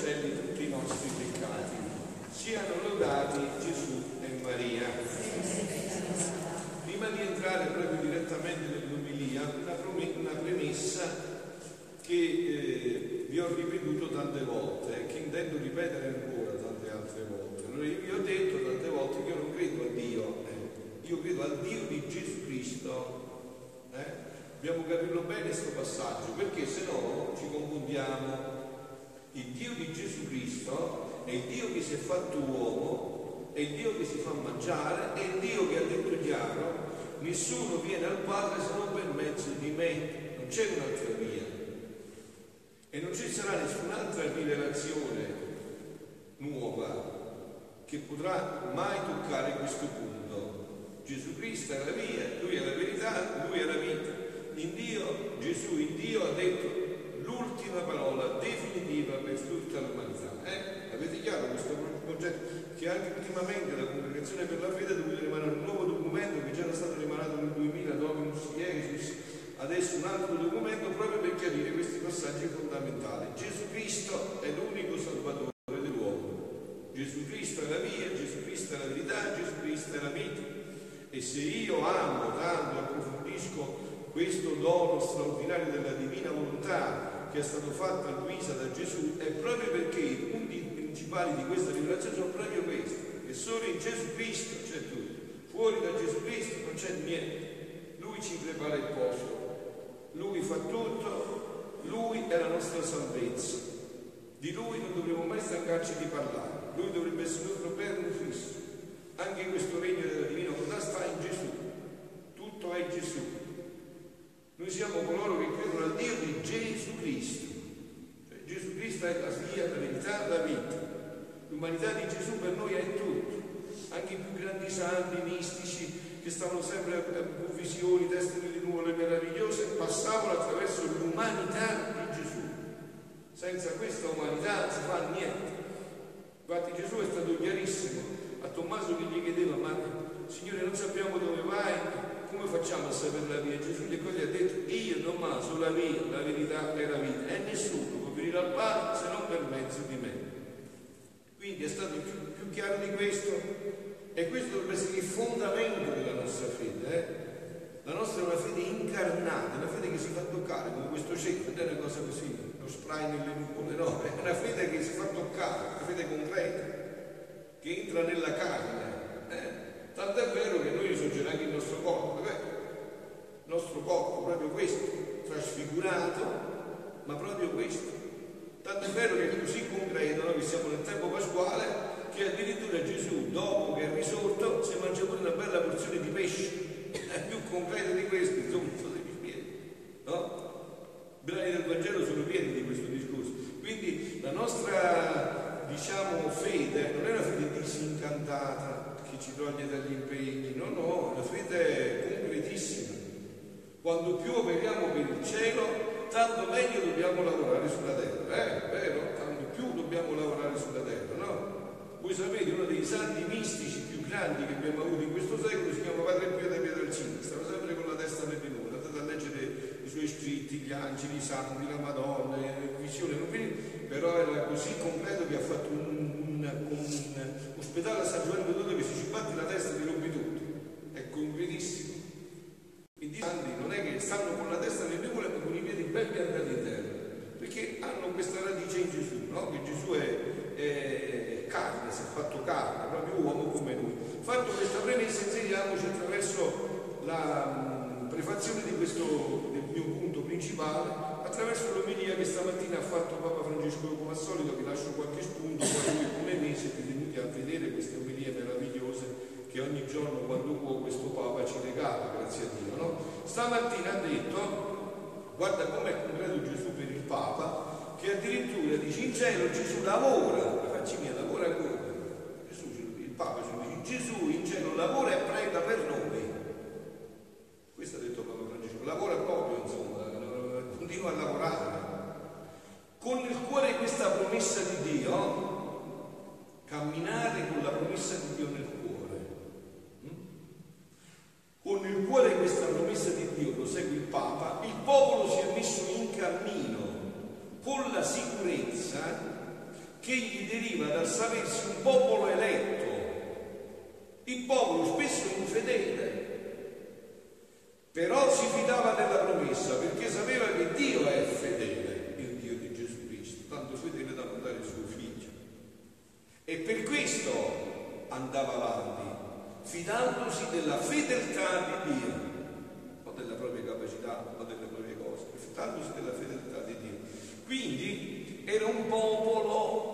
cancelli tutti i nostri peccati. Siano lodati Gesù e Maria. Prima di entrare proprio direttamente nell'umilia, una, premessa che eh, vi ho ripetuto tante volte e che intendo ripetere ancora tante altre volte. Allora io vi ho detto tante volte che io non credo a Dio, eh. io credo al Dio di Gesù Cristo. Eh? Dobbiamo capirlo bene questo passaggio, perché se no ci confondiamo. Il Dio di Gesù Cristo è il Dio che si è fatto uomo, è il Dio che si fa mangiare, è il Dio che ha detto chiaro, nessuno viene al Padre se non per mezzo di me, non c'è un'altra via. E non ci sarà nessun'altra rivelazione nuova che potrà mai toccare questo punto. Gesù Cristo è la via, Lui è la verità, Lui è la vita in Dio, Gesù in Dio ha detto l'ultima parola definitiva per tutta l'umanità. Eh? Avete chiaro questo progetto? Che anche ultimamente la Congregazione per la Fede ha dovuto rimanere un nuovo documento che già era stato rimanato nel 2000, Dominus Iesus, adesso un altro documento proprio per chiarire questi passaggi fondamentali. Gesù Cristo è l'unico Salvatore dell'uomo. Gesù Cristo è la via, Gesù Cristo è la verità, Gesù Cristo è la vita. E se io amo tanto, approfondisco questo dono straordinario della divina volontà che è stato fatto a Luisa da Gesù è proprio perché i punti principali di questa rivelazione sono proprio questi, che solo in Gesù Cristo c'è tutto, fuori da Gesù Cristo non c'è niente, Lui ci prepara il posto, Lui fa tutto, Lui è la nostra salvezza, di Lui non dovremo mai stancarci di parlare, Lui dovrebbe essere il nostro perno fisso, anche questo regno della divina volontà sta in Gesù, tutto è Gesù. Noi siamo coloro che credono al Dio di Gesù Cristo. Cioè, Gesù Cristo è la via, la verità, la vita. L'umanità di Gesù per noi è tutto. Anche i più grandi santi, mistici, che stavano sempre a visioni, teste di nuvole meravigliose, passavano attraverso l'umanità di Gesù. Senza questa umanità non si fa niente. Infatti Gesù è stato chiarissimo a Tommaso che gli chiedeva, ma Signore non sappiamo dove vai, come facciamo a sapere la via? Gesù gli ha detto, io Tommaso sono la via, la verità e la vita, e nessuno può venire al Padre se non per mezzo di me. Quindi è stato più, più chiaro di questo, e questo dovrebbe essere il fondamento della nostra fede. Eh? La nostra è una fede incarnata, una fede che si fa toccare come questo cielo, non è una cosa così, lo spray nelle nuvole, no, è una fede che si fa toccare, una fede concreta, che entra nella carne. Eh? Tanto è vero che noi risorgerà anche il nostro corpo, vabbè, nostro corpo, proprio questo, trasfigurato, ma proprio questo. Tanto è vero che è così concreto, noi che siamo nel tempo pasquale, che addirittura Gesù, dopo che è risorto, si mangia pure una bella porzione di pesce. È più concreto di questo, insomma, fatevi piedi. No? I brani del Vangelo sono pieni di questo discorso. Quindi la nostra, diciamo, fede non è una fede disincantata, ci toglie dagli impegni, no, no, la fede è concretissima. Quando più operiamo per il cielo, tanto meglio dobbiamo lavorare sulla terra, eh? Vero? Tanto più dobbiamo lavorare sulla terra, no? Voi sapete, uno dei santi mistici più grandi che abbiamo avuto in questo secolo si chiama Padre Pio da Pietrelcina, stava sempre con la testa nelle nuvole, andate a leggere i suoi scritti, gli angeli, i santi, la Madonna, le visioni, però era così completo che ha fatto un, un, un ospedale a San Giovanni Battista che se ci batti la testa ti rompi tutto, è concretissimo. I santi non è che stanno con la testa nelle nuvole ma con i piedi ben piantati in terra, perché hanno questa radice in Gesù, no? che Gesù è, è carne, si è fatto carne, proprio uomo come noi. Fatto questa premessa, insegniamoci attraverso la prefazione di questo del mio punto principale, attraverso l'omelia che stamattina ha fatto Papa Francesco come al solito, vi lascio qualche spunto, poi lui come me siete venuti a vedere queste omelie meravigliose che ogni giorno quando può questo Papa ci regala, grazie a Dio. No? Stamattina ha detto, guarda com'è concreto Gesù per il Papa, che addirittura dice in cielo Gesù lavora, facci mia, lavora ancora. Gesù, il Papa ci dice Gesù in cielo lavora e prega per noi. Questo ha detto Papa Francesco, lavora proprio, insomma, continua a lavorare. Con il cuore questa promessa di Dio, camminare con la promessa di Dio nel cuore. Mm? Con il cuore questa promessa di Dio, lo segue il Papa, il popolo si è messo in cammino con la sicurezza che gli deriva dal sapersi un popolo eletto. Il popolo spesso infedele, però si fidava della promessa perché sapeva che Dio è fedele, il Dio di Gesù Cristo, tanto fedele da mandare il suo figlio. E per questo andava avanti, fidandosi della fedeltà di Dio, o della propria capacità, o delle proprie cose, fidandosi della fedeltà di Dio. Quindi era un popolo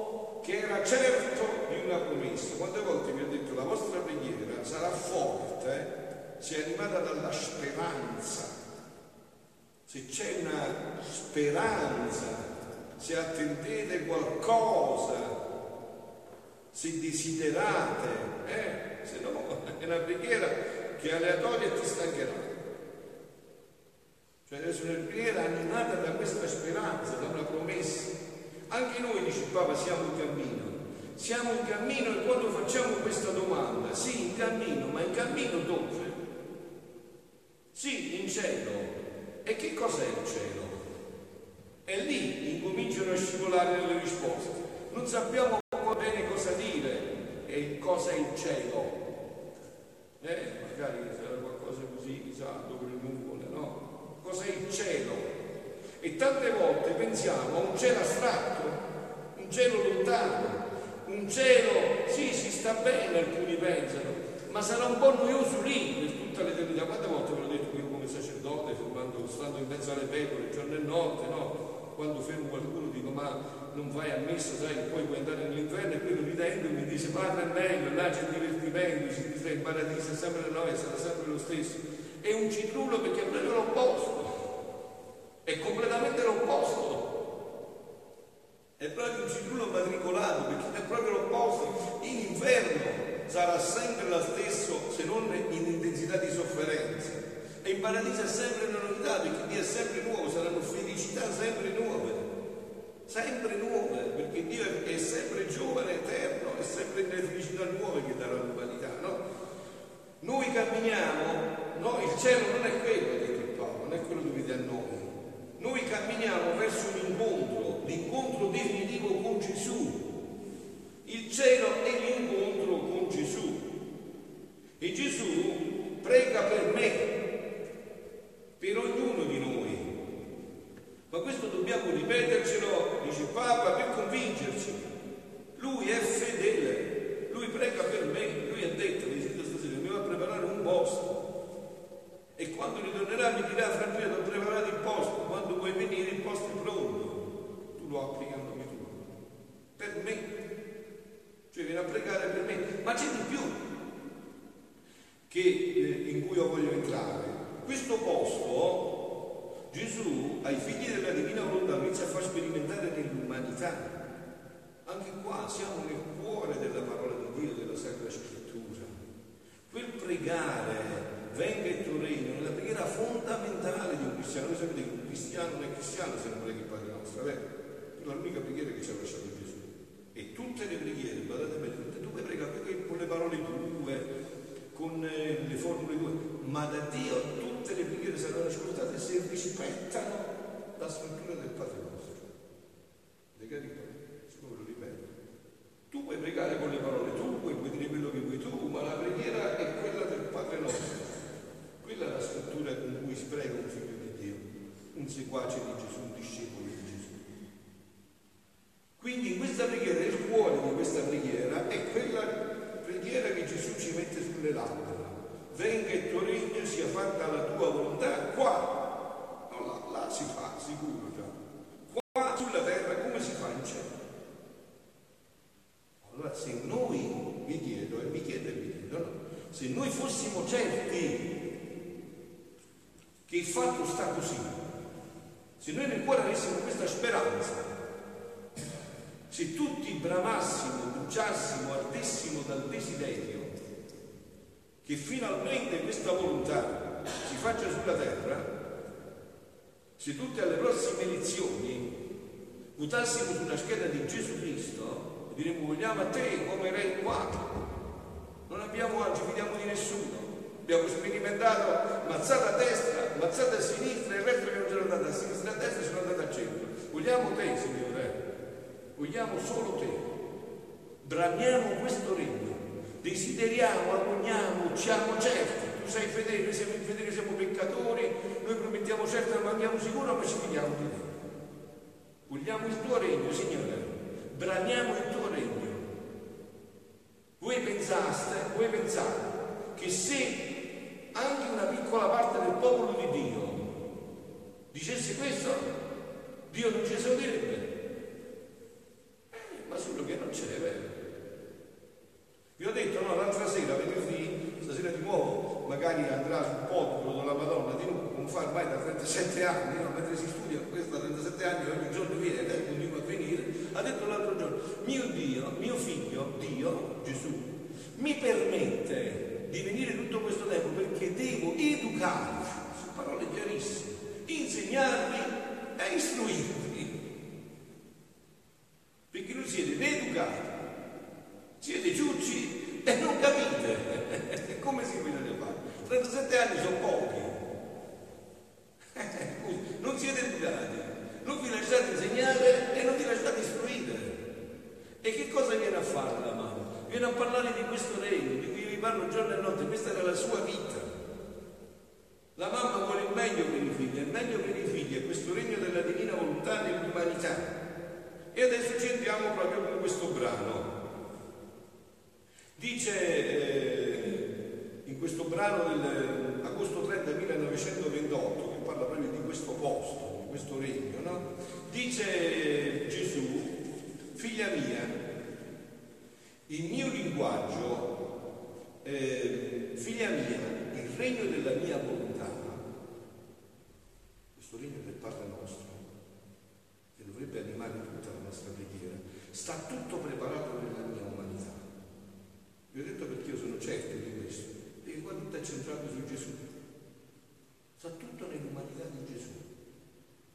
che era certo di una promessa. Quante volte vi ho detto la vostra preghiera sarà forte se animata dalla speranza. Se c'è una speranza, se attendete qualcosa, se desiderate, eh? se no è una preghiera che è aleatoria e ti stancherà. Cioè deve essere una preghiera animata da questa speranza, da una promessa. Anche noi, dice il Papa, siamo in cammino. Siamo in cammino e quando facciamo questa domanda, sì, in cammino, ma in cammino dove? Sì, in cielo. E che cos'è il cielo? E lì incominciano a scivolare le risposte. Non sappiamo bene cosa dire e cosa è il cielo. Eh, magari sarà qualcosa così, chissà, dove le nuvole, no? Cos'è il cielo? E tante volte pensiamo a un cielo astratto, cielo lontano, un cielo, sì, si sta bene, alcuni pensano, ma sarà un po' noioso lì per tutta l'eternità. Quante volte ve l'ho detto io come sacerdote, quando stando in mezzo alle pecore, giorno e notte, no? Quando fermo qualcuno dico ma non vai a messa, sai, poi puoi andare nell'inferno e quello ridendo mi dice padre è meglio, là c'è divertimento, si dice in paradiso, è sempre la noia, sarà sempre lo stesso. È un citrullo perché è proprio l'opposto, è completamente l'opposto. È proprio un citrullo matricolato perché è proprio l'opposto. In inferno sarà sempre lo stesso se non in intensità di sofferenza. E in paradiso è sempre una novità perché Dio è sempre nuovo, saranno felicità sempre nuove, sempre nuove, perché Dio è sempre giovane, eterno, è sempre nelle felicità nuove che darà l'umanità. No? Noi camminiamo, no, il cielo non è quello, detto il Papa, non è quello dove vede a noi. Noi camminiamo verso un incontro, l'incontro definitivo con Gesù, il cielo è l'incontro con Gesù. E Gesù prega per me, per ognuno di noi. Ma questo dobbiamo ripetercelo, dice il Papa, per convincerci. Lui è fedele, lui prega per me, lui ha detto, vi sento stasera, mi va a preparare un posto. E quando dirà, Francesco, preparato il posto, quando vuoi venire il posto è pronto. Tu lo applichi a nome tuo. Per me cioè viene a pregare per me, ma c'è di più che, eh, in cui io voglio entrare. Questo posto Gesù ai figli della divina volontà inizia a far sperimentare nell'umanità. Anche qua siamo nel cuore della parola di Dio, della Sacra Scrittura. Quel pregare, venga il tuo regno, è la preghiera fondamentale di un cristiano. Voi sapete che un cristiano non è cristiano se non prega il Padre nostro, vero? Quella è l'unica preghiera che ci ha lasciato Gesù. E tutte le preghiere, guardate bene, tutte tu pregare con le parole tue, con eh, le formule tue, ma da Dio tutte le preghiere saranno ascoltate se rispettano la struttura del Padre nostro. Legati siccome lo ripeto. Tu puoi pregare con le parole tue, puoi dire quello che vuoi tu, ma la preghiera è quella del Padre nostro. Quella è la struttura con cui si prega un figlio di Dio, un seguace di Gesù, un discepolo di Gesù. Quindi in questa preghiera, il cuore di questa preghiera è quella preghiera che Gesù ci mette sulle labbra. Venga il tuo regno, sia fatta la tua volontà qua. No, là, là si fa, sicuro già. Qua sulla terra come si fa in cielo? Allora se noi, vi chiedo, e mi chiedo e vi chiedo, no? se noi fossimo certi che il fatto sta così, se noi nel cuore avessimo questa speranza, se tutti bramassimo, bruciassimo, ardessimo dal desiderio che finalmente questa volontà si faccia sulla terra, se tutte alle prossime elezioni votassimo sulla scheda di Gesù Cristo e diremmo vogliamo a te come re qua, non abbiamo oggi, fidiamo di nessuno. Abbiamo sperimentato mazzata a destra, mazzata a sinistra e il resto che non sono andato a sinistra e a destra sono andato a centro. Vogliamo te, Signore vogliamo solo te, bramiamo questo regno, desideriamo, agogniamo, siamo certi, tu sei fedele, noi siamo infedeli, siamo peccatori, noi promettiamo certo, ma andiamo sicuro, ma ci fidiamo di te. Vogliamo il tuo regno, Signore, bramiamo il tuo regno. Voi pensaste, voi pensate che se anche una piccola parte del popolo di Dio dicesse questo, Dio non ci esaurirebbe. Eh, ma solo che non c'è, vero? Vi ho detto no, l'altra sera, venerdì, stasera di nuovo, magari andrà sul popolo della Madonna di nuovo, come fa ormai da 37 anni, no? mentre si studia questo da 37 anni, ogni giorno viene e continua a venire, ha detto l'altro giorno, mio Dio, mio figlio, Dio, Gesù, mi permette di venire tutto questo tempo perché devo educarvi, su parole chiarissime, insegnarvi e istruirvi. Perché non siete né educati, siete ciucci e non capite. Come si bisogna fare? 37 anni sono pochi. non siete educati, non vi lasciate insegnare e non vi lasciate istruire. E che cosa viene a fare la mamma? Viene a parlare di questo regno, di cui vi parlo giorno e notte, questa era la sua vita. La mamma vuole il meglio per i figli, il meglio per i figli è questo regno della divina volontà nell'umanità. E adesso ci entriamo proprio con questo brano. Dice eh, in questo brano dell'agosto 30 1928, che parla proprio di questo posto, di questo regno, no? dice Gesù, figlia mia, il mio linguaggio, eh, figlia mia, il regno della mia volontà, questo regno del Padre nostro, che dovrebbe animare tutta la nostra preghiera, sta tutto preparato nella mia umanità. Vi ho detto perché io sono certo di questo, perché qua tutto è centrato su Gesù. Sta tutto nell'umanità di Gesù.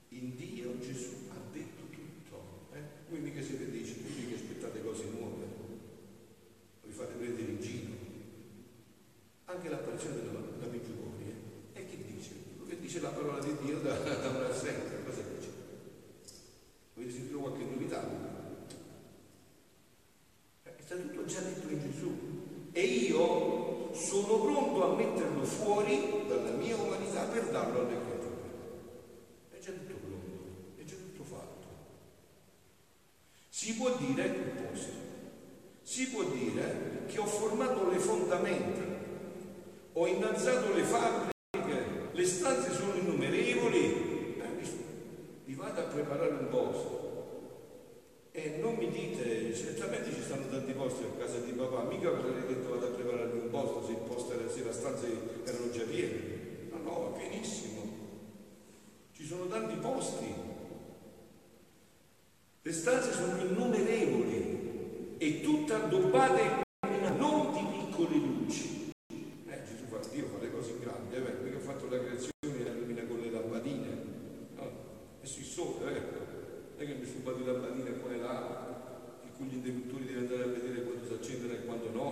In Dio Gesù ha detto tutto. Eh? Voi mica siete dici, voi mica aspettate cose nuove, vi fate prendere in giro. Anche l'apparizione della, della Meggiugorie. E che dice? Quello che dice la parola di Dio da, da una setta, cosa dice? Avete sentito qualche novità? Eh, sta tutto già detto in Gesù e io sono pronto a metterlo fuori dalla mia umanità per darlo alle creature. È già tutto pronto, è già tutto fatto. Si può dire, ecco posto, si può dire che ho formato le fondamenta, ho innalzato le fabbriche, le stanze sono innumerevoli, eh, vi vado a preparare un posto e non mi dite, certamente ci stanno tanti posti a casa di papà, mica avrei detto vado a prepararmi un posto se, il posto era, se la stanza erano già piene. No, no, è pienissimo. Ci sono tanti posti. Le stanze sono innumerevoli e tutte addobbate non di piccole luci. Eh, Gesù fa, Dio fa le cose in grande, eh, mica ha fatto la creazione e la illumina con le lampadine. No, è sui sole, eh è che mi sfuba di lampadine qua e là, che con gli interruttori devi andare a vedere quando si accendono e quando no,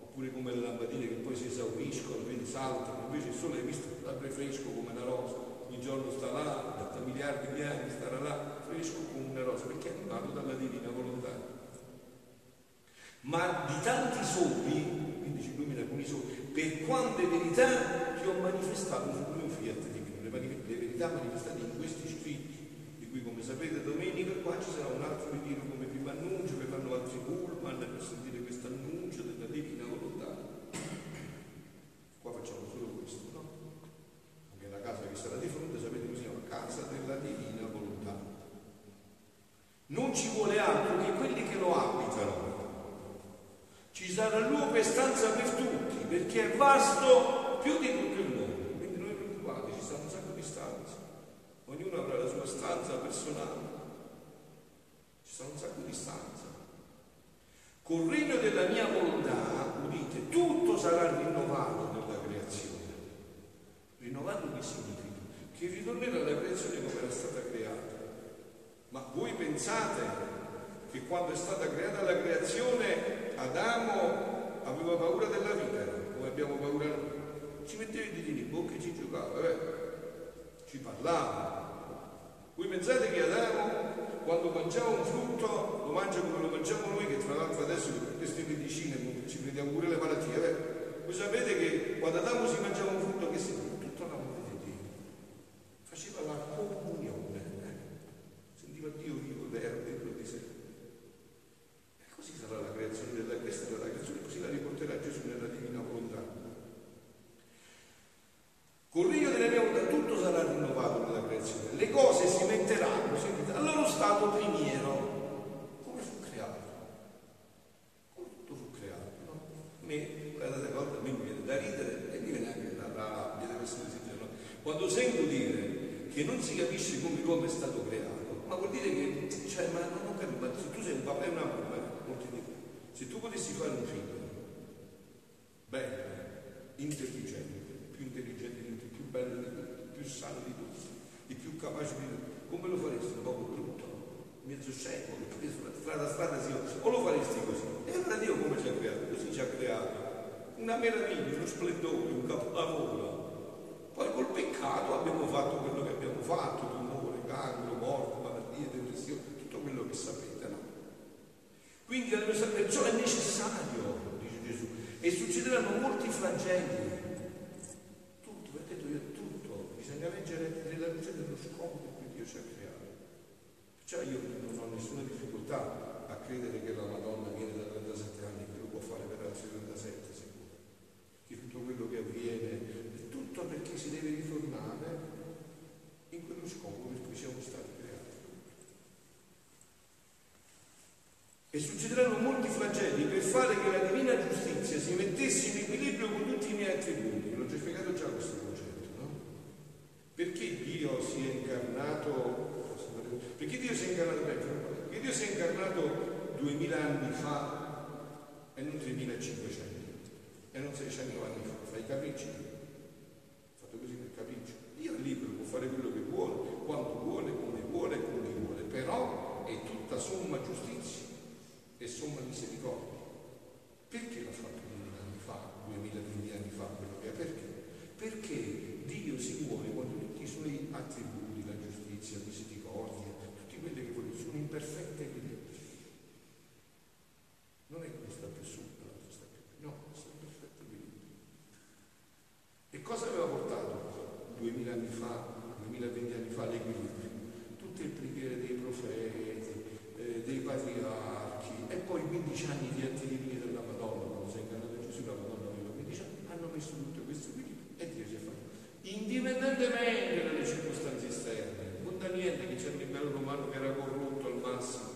oppure come le lampadine che poi si esauriscono, quindi saltano, invece il sole è visto sempre fresco come una rosa, ogni giorno sta là, da miliardi di anni starà là, fresco come perché è animato dalla divina volontà. Ma di tanti sopri, quindi ci illumina con i sopri, per quante verità ti ho manifestato sul mio fiat divino, le, le verità manifestate in questi scritti qui come sapete domenica qua ci sarà un altro ritiro come primo annuncio che fanno altri pullman per sentire questo annuncio della divina volontà qua facciamo solo questo no? anche la casa che sarà di fronte sapete come si chiama casa della divina volontà non ci vuole altro che quelli che lo abitano ci sarà luogo e stanza per tutti perché è vasto più di tutto il mondo quindi non preoccupate ci sta un sacco di stanze ognuno avrà la sua stanza personale, ci sono un sacco di stanze. Col regno della mia volontà, udite, tutto sarà rinnovato nella creazione. Rinnovato che significa? Che ritornerà la creazione come era stata creata. Ma voi pensate che quando è stata creata la creazione Adamo aveva paura della vita, come abbiamo paura noi? Ci metteva i diti in bocca e ci giocava, eh? Ci parlava. Voi pensate che Adamo quando mangiava un frutto lo mangia come lo mangiamo noi, che tra l'altro adesso con queste medicine ci prendiamo pure le malattie. Eh? Voi sapete che quando Adamo si mangiava un frutto che si tutto l'amore di Dio. Faceva la comunione. Eh? Sentiva Dio vivo vero dentro di sé. E così sarà la creazione della questa sarà la creazione, così la riporterà Gesù nella divina volontà. Col regno della mia volontà tutto sarà rinnovato nella creazione. Le cose si metteranno sentite, al loro stato primiero. Come fu creato? Come tutto fu creato? No? A me, guardate, a me mi viene da ridere e mi viene anche da rabbia, devo essere sincero. No? Quando sento dire che non si capisce come l'uomo è stato creato, ma vuol dire che, cioè, ma non ho capito, ma se tu sei un papà e una mamma, molti dicono, se tu potessi fare un figlio, bello, intelligente, più intelligente di tutti, più bello di tutti, più sano di tutti, il più capace di tutti, come lo faresti? Un poco brutto, mezzo scemo, strada strada sì, o lo faresti così? E allora Dio come ci ha creato? Così ci ha creato. Una meraviglia, uno splendore, un capolavoro. Poi col peccato abbiamo fatto quello che abbiamo fatto, tumore, cancro, morte, malattie, depressione, tutto quello che sapete, no? Quindi perciò è necessario, e succederanno molti flagelli. Tutto, vi ho detto io tutto, bisogna leggere nella luce dello scopo cui Dio ci ha creato. Perciò io non ho nessuna difficoltà a credere che la Madonna viene da 37 anni, che lo può fare per altri 37 sicuro. Che tutto quello che avviene è tutto perché si deve ritornare in quello scopo per cui siamo stati creati. E succederanno molti flagelli per fare che la divina giustizia si mettesse in equilibrio con tutti i miei attributi. L'ho già spiegato già questo concetto, no? Perché Dio si è incarnato perché Dio si è incarnato, perché Dio si è incarnato duemila anni fa e non 3500 e non 600 anni fa, fai capricci. Fatto così per capriccio. Dio è libero, può fare quello che vuole, quando vuole, come vuole, come vuole, però è tutta somma giustizia e somma misericordia. Perché l'ha fatto duemila anni fa, duemila, anni fa quello che è? Perché? Perché Dio si muove quando tutti i suoi attributi, giustizia, la misericordia, tutti quelli che vogliono, sono in perfetta equilibrio. Non è che sta più su, l'altro sta più no, sta in perfetto equilibrio. E cosa aveva portato duemila anni fa, 2020 anni fa l'equilibrio? Tutte le preghiere dei profeti, eh, dei patriarchi e poi 15 anni di atti divini della Madonna, quando si è incarnato Gesù, la Madonna aveva 15 anni, hanno messo tutto questo equilibrio e Dio si è fatto. Indipendentemente dalle circostanze esterne, non da niente che c'era l'impero romano che era corrotto al massimo,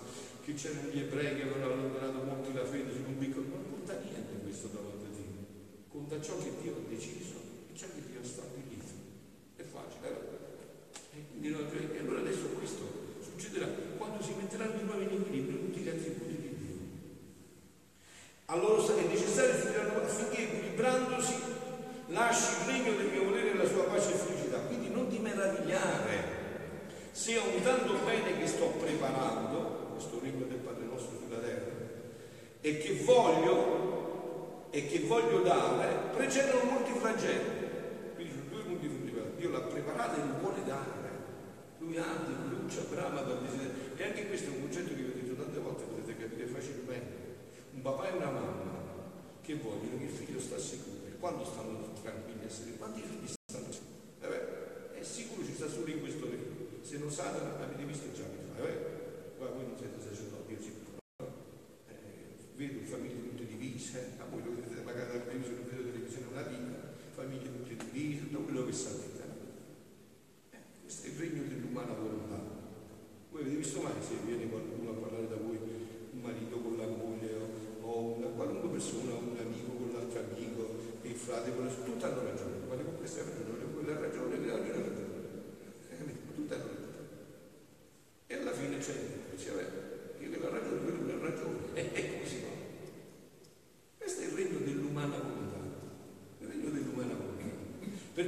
c'erano gli ebrei che avevano allontanato molti la fede su un piccolo, non conta niente questo davanti a Dio, conta ciò che Dio ha deciso e ciò che Dio ha stabilito. È facile, eh? E, allora adesso questo succederà quando si metteranno di nuovo in equilibrio tutti gli attributi di Dio. Allora è necessario affinché equilibrandosi lasci il regno del mio volere e la sua pace e felicità. Quindi non ti meravigliare se a un tanto bene che sto preparando, questo regno del Padre nostro sulla terra, e che voglio, e che voglio dare, precedono molti flagelli. Quindi sono due punti fondamentali. Dio l'ha preparato e lo vuole dare. Lui arde, brucia, brama dal desiderio. E anche questo è un concetto che vi ho detto tante volte, potete capire facilmente. Un papà e una mamma che vogliono che il figlio sta sicuro. Quando stanno tranquilli a sedere? Quanti figli stanno sicuri? Eh è sicuro ci sta solo in questo regno. Se non Satana avete visto già che fa, eh? Guarda, voi non siete sacerdoti, io sicuro. Vedo famiglie tutte divise, a voi lo vedete magari dalla televisione, vedo televisione una vita, famiglie tutte divise, tutto quello che sapete. Eh, questo è il regno dell'umana volontà. Voi avete visto mai se viene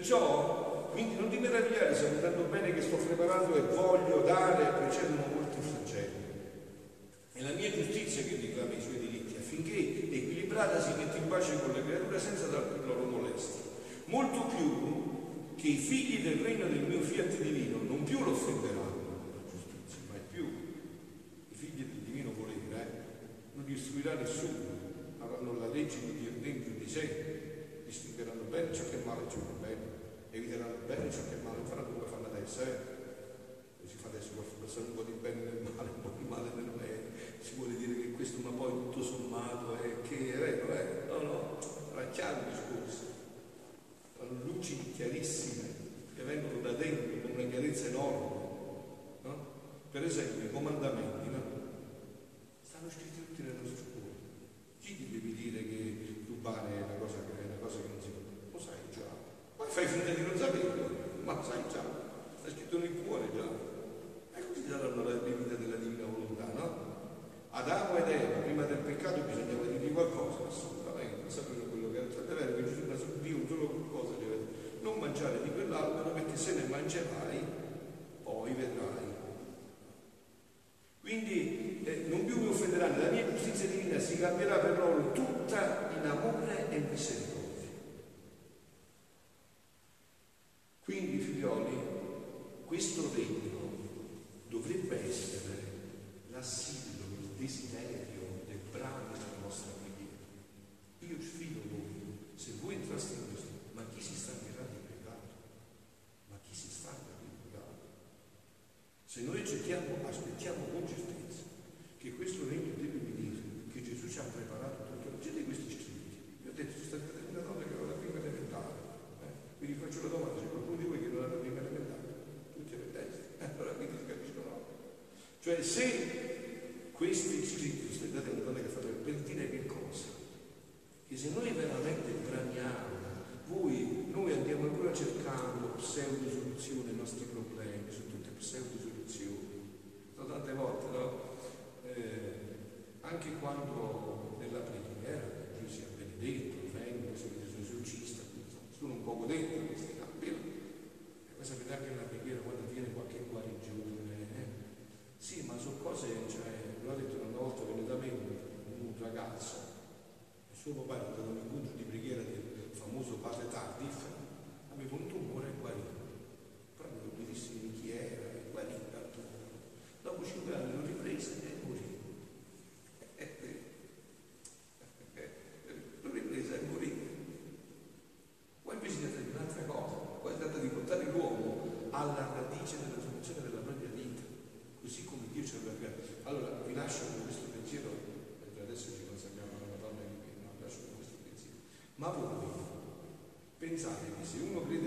Perciò, quindi non ti meravigliare sapendo bene che sto preparando e voglio dare a precedono molti flagelli. È la mia giustizia che reclama i suoi diritti, affinché equilibrata si metta in pace con le creature senza darti loro molestia. Molto più che i figli del regno del mio fiat divino non più lo offenderanno la giustizia, ma più i figli del divino volere, eh, non li istruirà nessuno, avranno la legge di Dio dentro di sé, distinguerà hecho que mangiare di quell'albero perché se ne mangerai poi vedrai. Quindi eh, non più mi offenderanno, la mia giustizia divina si cambierà per loro tutta in amore e misericordia. Cioè se questi scritti sono date alla donna che fa per dire che cosa? Che se noi veramente braniamo, voi, noi andiamo ancora cercando pseudo soluzioni ai nostri problemi, sono tutte pseudo soluzioni. No, tante volte, no? Eh, anche quando nella preghiera Dio sia benedetto, vengo, sia Gesù ci sta, sono un poco dentro, organizzate così. Uno crede